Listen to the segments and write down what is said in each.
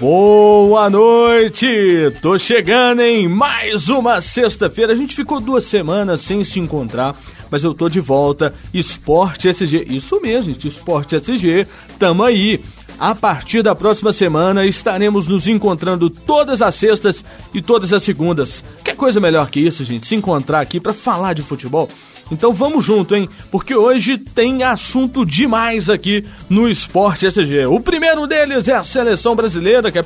Boa noite! Tô chegando em mais uma sexta-feira. A gente ficou duas semanas sem se encontrar, mas eu tô de volta. Esporte SG, isso mesmo, gente, Esporte SG, tamo aí. A partir da próxima semana estaremos nos encontrando todas as sextas e todas as segundas. Quer coisa melhor que isso, gente? Se encontrar aqui para falar de futebol. Então vamos junto, hein? Porque hoje tem assunto demais aqui no Esporte SG. O primeiro deles é a seleção brasileira que,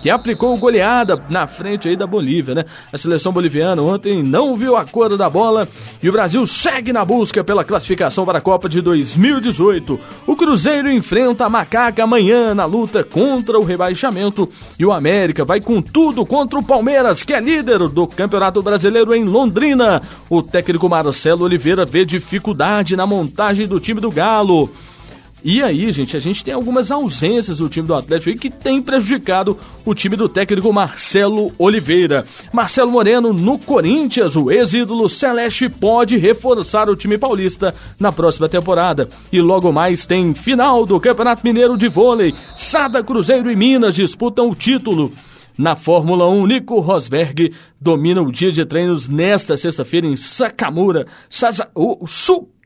que aplicou goleada na frente aí da Bolívia, né? A seleção boliviana ontem não viu a cor da bola e o Brasil segue na busca pela classificação para a Copa de 2018. O Cruzeiro enfrenta a Macaca amanhã na luta contra o rebaixamento e o América vai com tudo contra o Palmeiras, que é líder do Campeonato Brasileiro em Londrina. O técnico Marcelo Oliveira vê dificuldade na montagem do time do Galo. E aí, gente, a gente tem algumas ausências do time do Atlético que tem prejudicado o time do técnico Marcelo Oliveira. Marcelo Moreno no Corinthians, o ex-ídolo Celeste pode reforçar o time paulista na próxima temporada. E logo mais tem final do Campeonato Mineiro de Vôlei. Sada, Cruzeiro e Minas disputam o título. Na Fórmula 1, Nico Rosberg domina o dia de treinos nesta sexta-feira em Sakamura, Sasa, oh,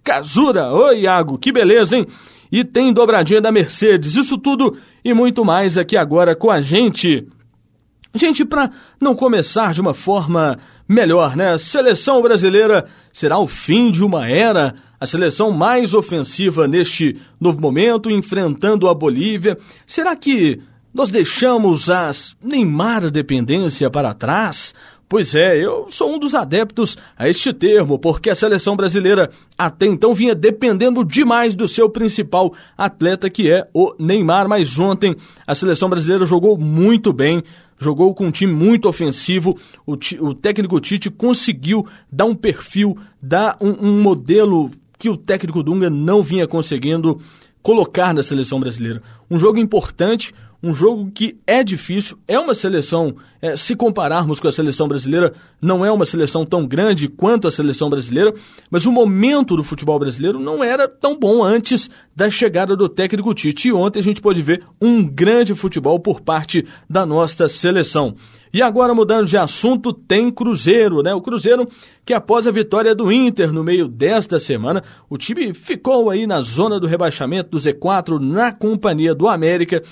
Sukazura. Oi, Iago, que beleza, hein? E tem dobradinha da Mercedes. Isso tudo e muito mais aqui agora com a gente. Gente, para não começar de uma forma melhor, né? Seleção brasileira será o fim de uma era. A seleção mais ofensiva neste novo momento, enfrentando a Bolívia. Será que nós deixamos as Neymar dependência para trás? Pois é, eu sou um dos adeptos a este termo, porque a seleção brasileira até então vinha dependendo demais do seu principal atleta, que é o Neymar. Mas ontem a seleção brasileira jogou muito bem, jogou com um time muito ofensivo. O, o técnico Tite conseguiu dar um perfil, dar um, um modelo que o técnico Dunga não vinha conseguindo colocar na seleção brasileira. Um jogo importante, um jogo que é difícil, é uma seleção, é, se compararmos com a seleção brasileira, não é uma seleção tão grande quanto a seleção brasileira, mas o momento do futebol brasileiro não era tão bom antes da chegada do técnico Tite. E ontem a gente pôde ver um grande futebol por parte da nossa seleção. E agora, mudando de assunto, tem Cruzeiro, né? O Cruzeiro que após a vitória do Inter no meio desta semana, o time ficou aí na zona do rebaixamento do Z4 na companhia do América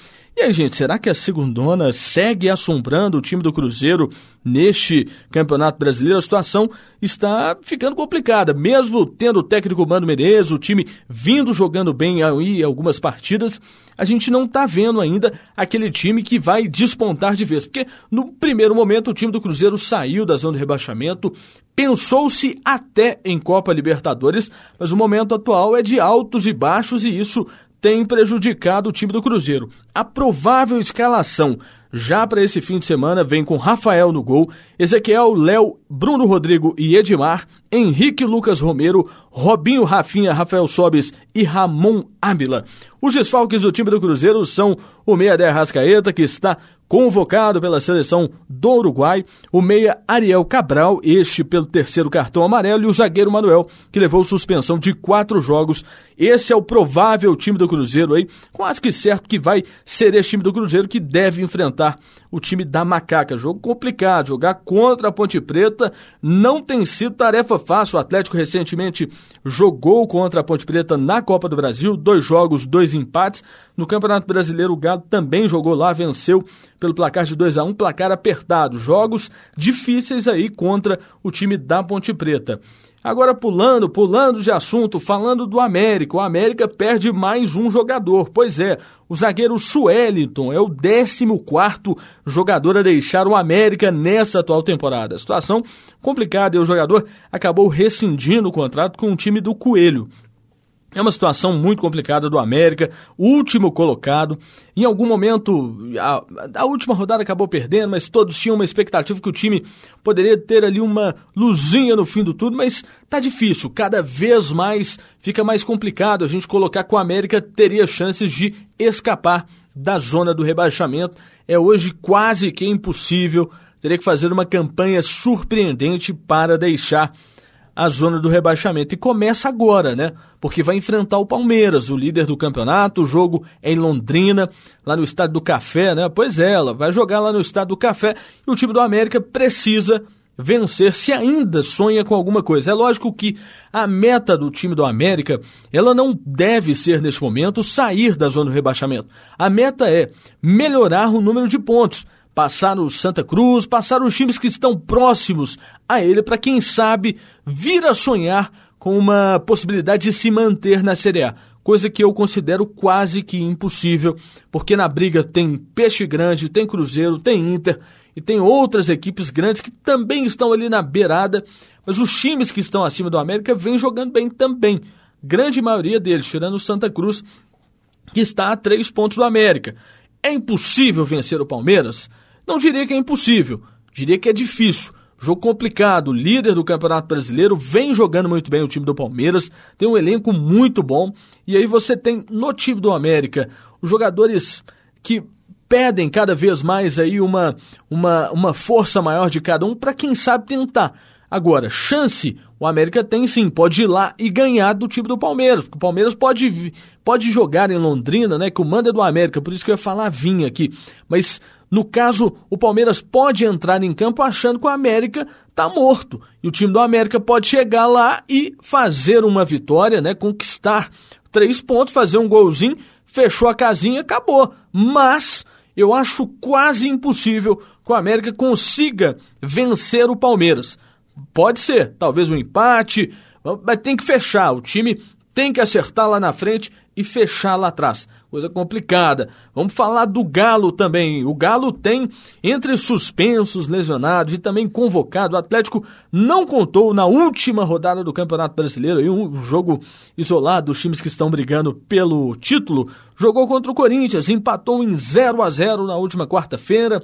e aí, gente, será que a segundona segue assombrando o time do Cruzeiro neste Campeonato Brasileiro? A situação está ficando complicada. Mesmo tendo o técnico Mano Menezes, o time vindo jogando bem aí algumas partidas, a gente não está vendo ainda aquele time que vai despontar de vez. Porque no primeiro momento o time do Cruzeiro saiu da zona de rebaixamento, pensou-se até em Copa Libertadores, mas o momento atual é de altos e baixos e isso tem prejudicado o time do Cruzeiro. A provável escalação já para esse fim de semana vem com Rafael no gol, Ezequiel, Léo, Bruno Rodrigo e Edmar, Henrique Lucas Romero, Robinho Rafinha, Rafael Sobes e Ramon Ábila. Os desfalques do time do Cruzeiro são o meia de Arrascaeta, que está convocado pela seleção do Uruguai, o meia Ariel Cabral, este pelo terceiro cartão amarelo, e o zagueiro Manuel, que levou suspensão de quatro jogos. Esse é o provável time do Cruzeiro aí, quase que certo que vai ser esse time do Cruzeiro que deve enfrentar o time da Macaca. Jogo complicado, jogar contra a Ponte Preta não tem sido tarefa fácil. O Atlético recentemente jogou contra a Ponte Preta na Copa do Brasil, dois jogos, dois empates. No Campeonato Brasileiro, o Galo também jogou lá, venceu pelo placar de 2 a 1 placar apertado. Jogos difíceis aí contra o time da Ponte Preta. Agora pulando, pulando de assunto, falando do América. O América perde mais um jogador. Pois é, o zagueiro Sueliton é o 14 jogador a deixar o América nessa atual temporada. situação complicada e o jogador acabou rescindindo o contrato com o time do Coelho. É uma situação muito complicada do América, último colocado. Em algum momento, a, a, última rodada acabou perdendo, mas todos tinham uma expectativa que o time poderia ter ali uma luzinha no fim do tudo, mas tá difícil. Cada vez mais fica mais complicado a gente colocar que o América teria chances de escapar da zona do rebaixamento. É hoje quase que impossível. Teria que fazer uma campanha surpreendente para deixar a zona do rebaixamento. E começa agora, né? Porque vai enfrentar o Palmeiras, o líder do campeonato. O jogo é em Londrina, lá no Estádio do Café, né? Pois é, ela vai jogar lá no Estádio do Café e o time do América precisa vencer se ainda sonha com alguma coisa. É lógico que a meta do time do América, ela não deve ser neste momento sair da zona do rebaixamento. A meta é melhorar o número de pontos, passar o Santa Cruz, passar os times que estão próximos a ele para quem sabe vir a sonhar com uma possibilidade de se manter na Série A. Coisa que eu considero quase que impossível, porque na briga tem Peixe Grande, tem Cruzeiro, tem Inter e tem outras equipes grandes que também estão ali na beirada, mas os times que estão acima do América vêm jogando bem também. Grande maioria deles, tirando o Santa Cruz, que está a três pontos do América. É impossível vencer o Palmeiras? Não diria que é impossível, diria que é difícil. Jogo complicado, líder do Campeonato Brasileiro, vem jogando muito bem o time do Palmeiras, tem um elenco muito bom, e aí você tem no time do América os jogadores que pedem cada vez mais aí uma, uma, uma força maior de cada um para quem sabe tentar. Agora, chance o América tem sim, pode ir lá e ganhar do time do Palmeiras, o Palmeiras pode, pode jogar em Londrina, né, que o manda é do América, por isso que eu ia falar vinha aqui. Mas no caso, o Palmeiras pode entrar em campo achando que o América tá morto. E o time do América pode chegar lá e fazer uma vitória, né, conquistar três pontos, fazer um golzinho, fechou a casinha, acabou. Mas eu acho quase impossível que o América consiga vencer o Palmeiras. Pode ser, talvez um empate, mas tem que fechar. O time tem que acertar lá na frente e fechar lá atrás coisa complicada. Vamos falar do Galo também. O Galo tem, entre suspensos, lesionados e também convocado, o Atlético não contou na última rodada do Campeonato Brasileiro, aí um jogo isolado dos times que estão brigando pelo título. Jogou contra o Corinthians, empatou em 0 a 0 na última quarta-feira.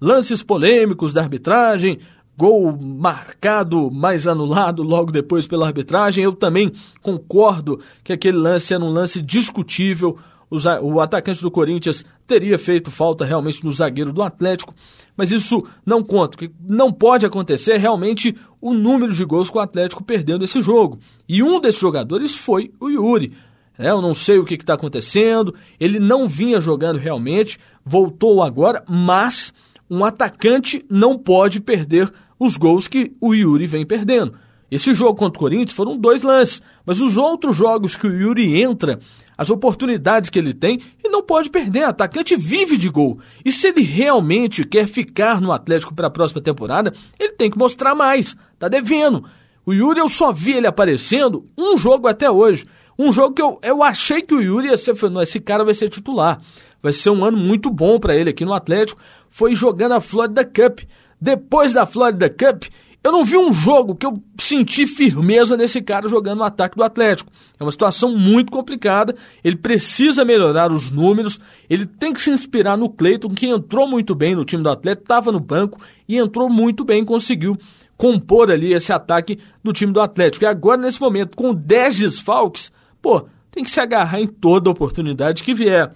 Lances polêmicos da arbitragem, gol marcado, mas anulado logo depois pela arbitragem. Eu também concordo que aquele lance era um lance discutível o atacante do Corinthians teria feito falta realmente no zagueiro do Atlético, mas isso não conta. O que não pode acontecer é realmente o número de gols com o Atlético perdendo esse jogo. E um desses jogadores foi o Yuri. É, eu não sei o que está acontecendo, ele não vinha jogando realmente, voltou agora, mas um atacante não pode perder os gols que o Yuri vem perdendo. Esse jogo contra o Corinthians foram dois lances, mas os outros jogos que o Yuri entra, as oportunidades que ele tem, ele não pode perder. Atacante vive de gol. E se ele realmente quer ficar no Atlético para a próxima temporada, ele tem que mostrar mais. Tá devendo. O Yuri, eu só vi ele aparecendo um jogo até hoje. Um jogo que eu, eu achei que o Yuri ia ser. Não, esse cara vai ser titular. Vai ser um ano muito bom para ele aqui no Atlético. Foi jogando a Florida Cup. Depois da Florida Cup, eu não vi um jogo que eu senti firmeza nesse cara jogando no ataque do Atlético. É uma situação muito complicada. Ele precisa melhorar os números. Ele tem que se inspirar no Cleiton, que entrou muito bem no time do Atlético, estava no banco e entrou muito bem, conseguiu compor ali esse ataque do time do Atlético. E agora, nesse momento, com 10 desfalques, pô, tem que se agarrar em toda oportunidade que vier.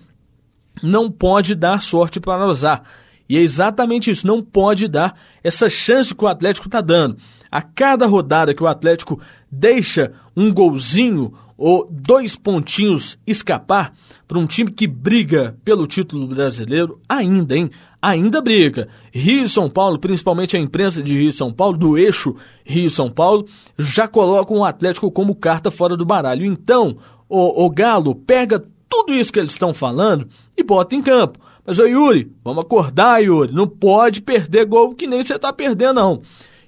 Não pode dar sorte para usar. E é exatamente isso, não pode dar essa chance que o Atlético está dando. A cada rodada que o Atlético deixa um golzinho ou dois pontinhos escapar para um time que briga pelo título brasileiro, ainda, hein? Ainda briga. Rio e São Paulo, principalmente a imprensa de Rio e São Paulo, do eixo Rio e São Paulo, já colocam o Atlético como carta fora do baralho. Então, o, o Galo pega tudo isso que eles estão falando e bota em campo. Mas, ô Yuri, vamos acordar, Yuri. Não pode perder gol que nem você tá perdendo, não.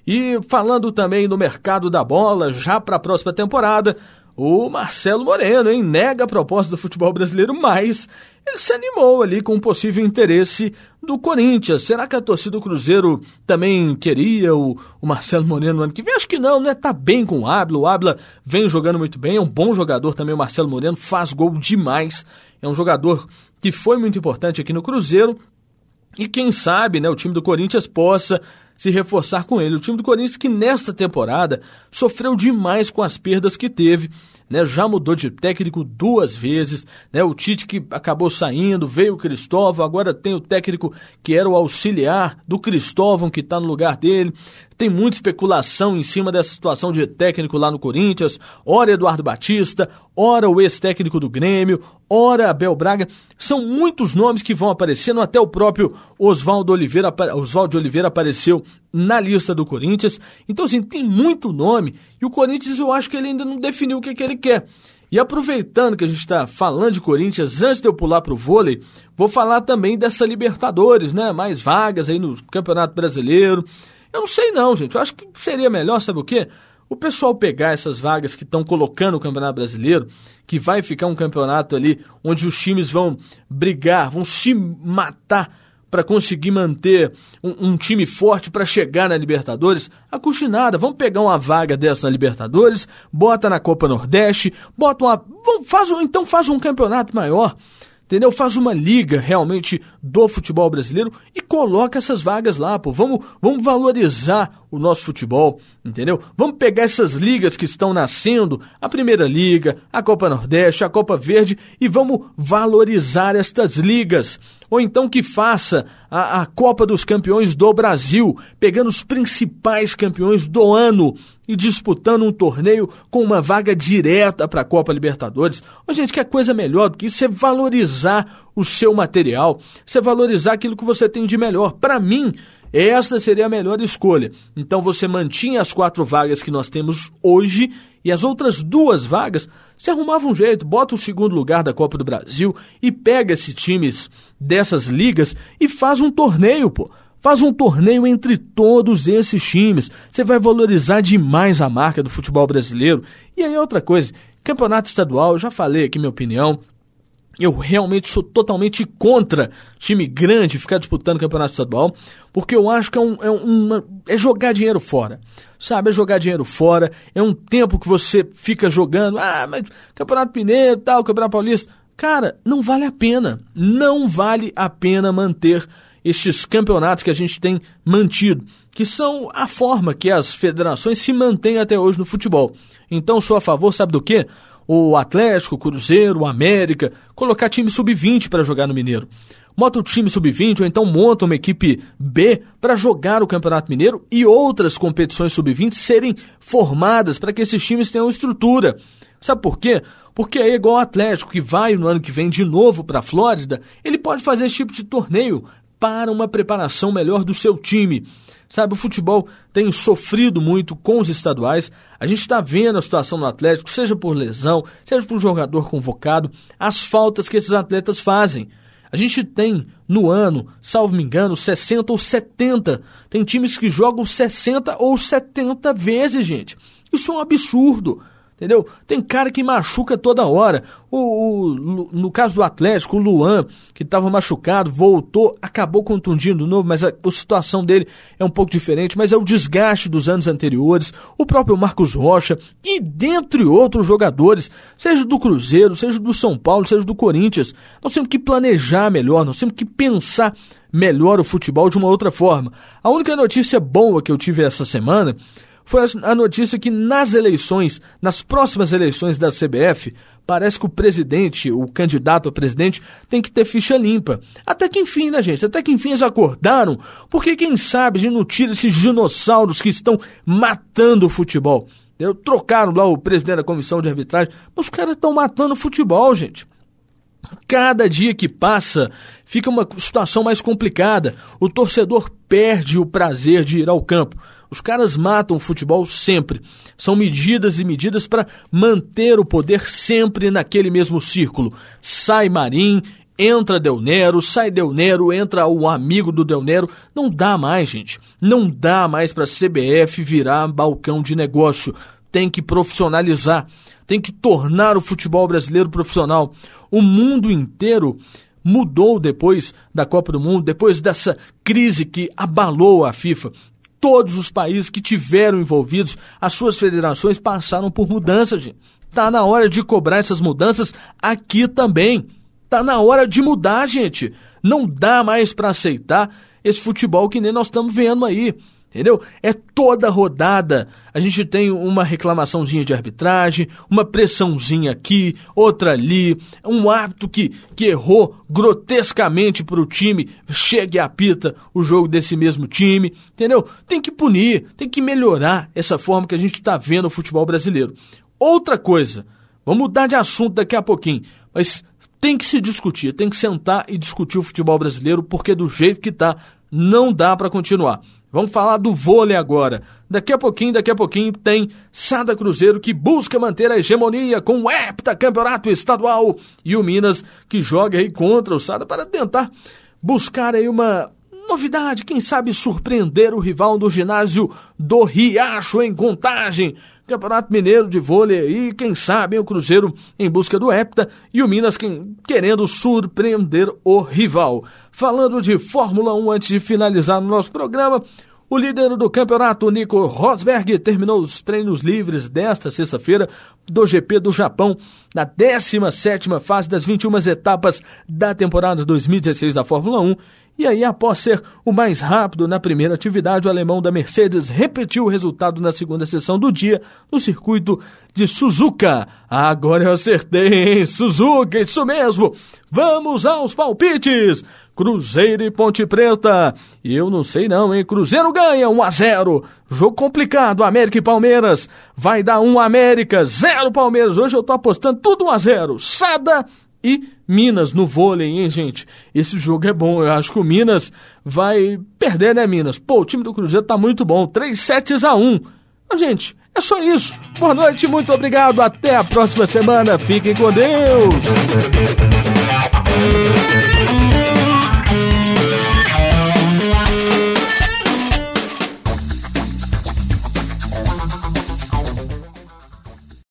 E falando também no mercado da bola, já para a próxima temporada, o Marcelo Moreno, hein? Nega a proposta do futebol brasileiro, mas ele se animou ali com um possível interesse do Corinthians. Será que a torcida do Cruzeiro também queria o, o Marcelo Moreno no ano que vem? Acho que não, né? Tá bem com o Abla. O Abla vem jogando muito bem, é um bom jogador também. O Marcelo Moreno faz gol demais. É um jogador que foi muito importante aqui no Cruzeiro. E quem sabe, né, o time do Corinthians possa se reforçar com ele. O time do Corinthians que nesta temporada sofreu demais com as perdas que teve né? Já mudou de técnico duas vezes, né? O Tite que acabou saindo, veio o Cristóvão, agora tem o técnico que era o auxiliar do Cristóvão que está no lugar dele. Tem muita especulação em cima dessa situação de técnico lá no Corinthians. Ora Eduardo Batista, ora o ex-técnico do Grêmio, ora Abel Braga. São muitos nomes que vão aparecendo, até o próprio Oswaldo Oliveira, Oswaldo Oliveira apareceu na lista do Corinthians. Então, assim, tem muito nome. E o Corinthians, eu acho que ele ainda não definiu o que, que ele quer. E aproveitando que a gente está falando de Corinthians, antes de eu pular para o vôlei, vou falar também dessa Libertadores, né? Mais vagas aí no Campeonato Brasileiro. Eu não sei não, gente. Eu acho que seria melhor, sabe o quê? O pessoal pegar essas vagas que estão colocando o Campeonato Brasileiro, que vai ficar um campeonato ali onde os times vão brigar, vão se matar para conseguir manter um, um time forte para chegar na Libertadores, a custe nada. Vamos pegar uma vaga dessa na Libertadores, bota na Copa Nordeste, bota uma. Faz, então faz um campeonato maior entendeu? Faz uma liga realmente do futebol brasileiro e coloca essas vagas lá, pô. Vamos, vamos valorizar o nosso futebol, entendeu? Vamos pegar essas ligas que estão nascendo, a Primeira Liga, a Copa Nordeste, a Copa Verde e vamos valorizar estas ligas. Ou então que faça a, a Copa dos Campeões do Brasil, pegando os principais campeões do ano e disputando um torneio com uma vaga direta para a Copa Libertadores. Ô, gente, que coisa melhor do que isso é valorizar o seu material, você valorizar aquilo que você tem de melhor. Para mim, esta seria a melhor escolha. Então você mantinha as quatro vagas que nós temos hoje e as outras duas vagas, você arrumava um jeito, bota o segundo lugar da Copa do Brasil e pega esses times dessas ligas e faz um torneio, pô. Faz um torneio entre todos esses times. Você vai valorizar demais a marca do futebol brasileiro. E aí outra coisa, campeonato estadual, já falei aqui minha opinião, eu realmente sou totalmente contra time grande ficar disputando campeonato estadual, porque eu acho que é, um, é, uma, é jogar dinheiro fora. Sabe, é jogar dinheiro fora, é um tempo que você fica jogando, ah, mas Campeonato Mineiro, tal, Campeonato Paulista. Cara, não vale a pena. Não vale a pena manter estes campeonatos que a gente tem mantido, que são a forma que as federações se mantêm até hoje no futebol. Então, sou a favor, sabe do quê? O Atlético, o Cruzeiro, o América, colocar time sub-20 para jogar no Mineiro. Monta o time sub-20 ou então monta uma equipe B para jogar o Campeonato Mineiro e outras competições sub-20 serem formadas para que esses times tenham estrutura. Sabe por quê? Porque é igual o Atlético que vai no ano que vem de novo para a Flórida, ele pode fazer esse tipo de torneio para uma preparação melhor do seu time. Sabe, o futebol tem sofrido muito com os estaduais. A gente está vendo a situação no Atlético, seja por lesão, seja por jogador convocado, as faltas que esses atletas fazem. A gente tem no ano, salvo me engano, 60 ou 70. Tem times que jogam 60 ou 70 vezes, gente. Isso é um absurdo. Entendeu? Tem cara que machuca toda hora. O, o no caso do Atlético, o Luan, que estava machucado, voltou, acabou contundindo de novo, mas a, a, situação dele é um pouco diferente, mas é o desgaste dos anos anteriores. O próprio Marcos Rocha e dentre outros jogadores, seja do Cruzeiro, seja do São Paulo, seja do Corinthians. Nós temos que planejar melhor, nós temos que pensar melhor o futebol de uma outra forma. A única notícia boa que eu tive essa semana foi a notícia que nas eleições, nas próximas eleições da CBF, parece que o presidente, o candidato a presidente, tem que ter ficha limpa. Até que enfim, né, gente? Até que enfim eles acordaram, porque quem sabe a gente não tira esses dinossauros que estão matando o futebol. Trocaram lá o presidente da comissão de arbitragem, os caras estão matando o futebol, gente. Cada dia que passa, fica uma situação mais complicada. O torcedor perde o prazer de ir ao campo. Os caras matam o futebol sempre. São medidas e medidas para manter o poder sempre naquele mesmo círculo. Sai Marim, entra Del Nero, sai Del Nero, entra o amigo do Del Nero. Não dá mais, gente. Não dá mais para a CBF virar balcão de negócio. Tem que profissionalizar. Tem que tornar o futebol brasileiro profissional. O mundo inteiro mudou depois da Copa do Mundo, depois dessa crise que abalou a FIFA todos os países que tiveram envolvidos, as suas federações passaram por mudanças, gente. Tá na hora de cobrar essas mudanças aqui também. Tá na hora de mudar, gente. Não dá mais para aceitar esse futebol que nem nós estamos vendo aí. Entendeu? É toda rodada. A gente tem uma reclamaçãozinha de arbitragem, uma pressãozinha aqui, outra ali, um árbitro que, que errou grotescamente para o time, chega e apita o jogo desse mesmo time, entendeu? Tem que punir, tem que melhorar essa forma que a gente está vendo o futebol brasileiro. Outra coisa, vamos mudar de assunto daqui a pouquinho, mas tem que se discutir, tem que sentar e discutir o futebol brasileiro, porque do jeito que está, não dá para continuar. Vamos falar do vôlei agora. Daqui a pouquinho, daqui a pouquinho, tem Sada Cruzeiro que busca manter a hegemonia com o heptacampeonato estadual e o Minas que joga aí contra o Sada para tentar buscar aí uma novidade, quem sabe surpreender o rival do ginásio do Riacho em Contagem. Campeonato Mineiro de Vôlei e quem sabe o Cruzeiro em busca do hepta e o Minas quem, querendo surpreender o rival. Falando de Fórmula 1 antes de finalizar o nosso programa, o líder do campeonato, Nico Rosberg, terminou os treinos livres desta sexta-feira do GP do Japão, na 17ª fase das 21 etapas da temporada 2016 da Fórmula 1. E aí, após ser o mais rápido na primeira atividade, o alemão da Mercedes repetiu o resultado na segunda sessão do dia no circuito de Suzuka. Agora eu acertei, hein? Suzuka, isso mesmo! Vamos aos palpites! Cruzeiro e Ponte Preta. E eu não sei não, hein? Cruzeiro ganha 1 a 0. Jogo complicado, América e Palmeiras. Vai dar 1 América, 0 Palmeiras. Hoje eu tô apostando tudo 1 a 0. Sada e Minas no vôlei, hein, gente? Esse jogo é bom. Eu acho que o Minas vai perder, né, Minas? Pô, o time do Cruzeiro tá muito bom. 3 sets a 1. Mas, gente, é só isso. Boa noite, muito obrigado. Até a próxima semana. Fiquem com Deus.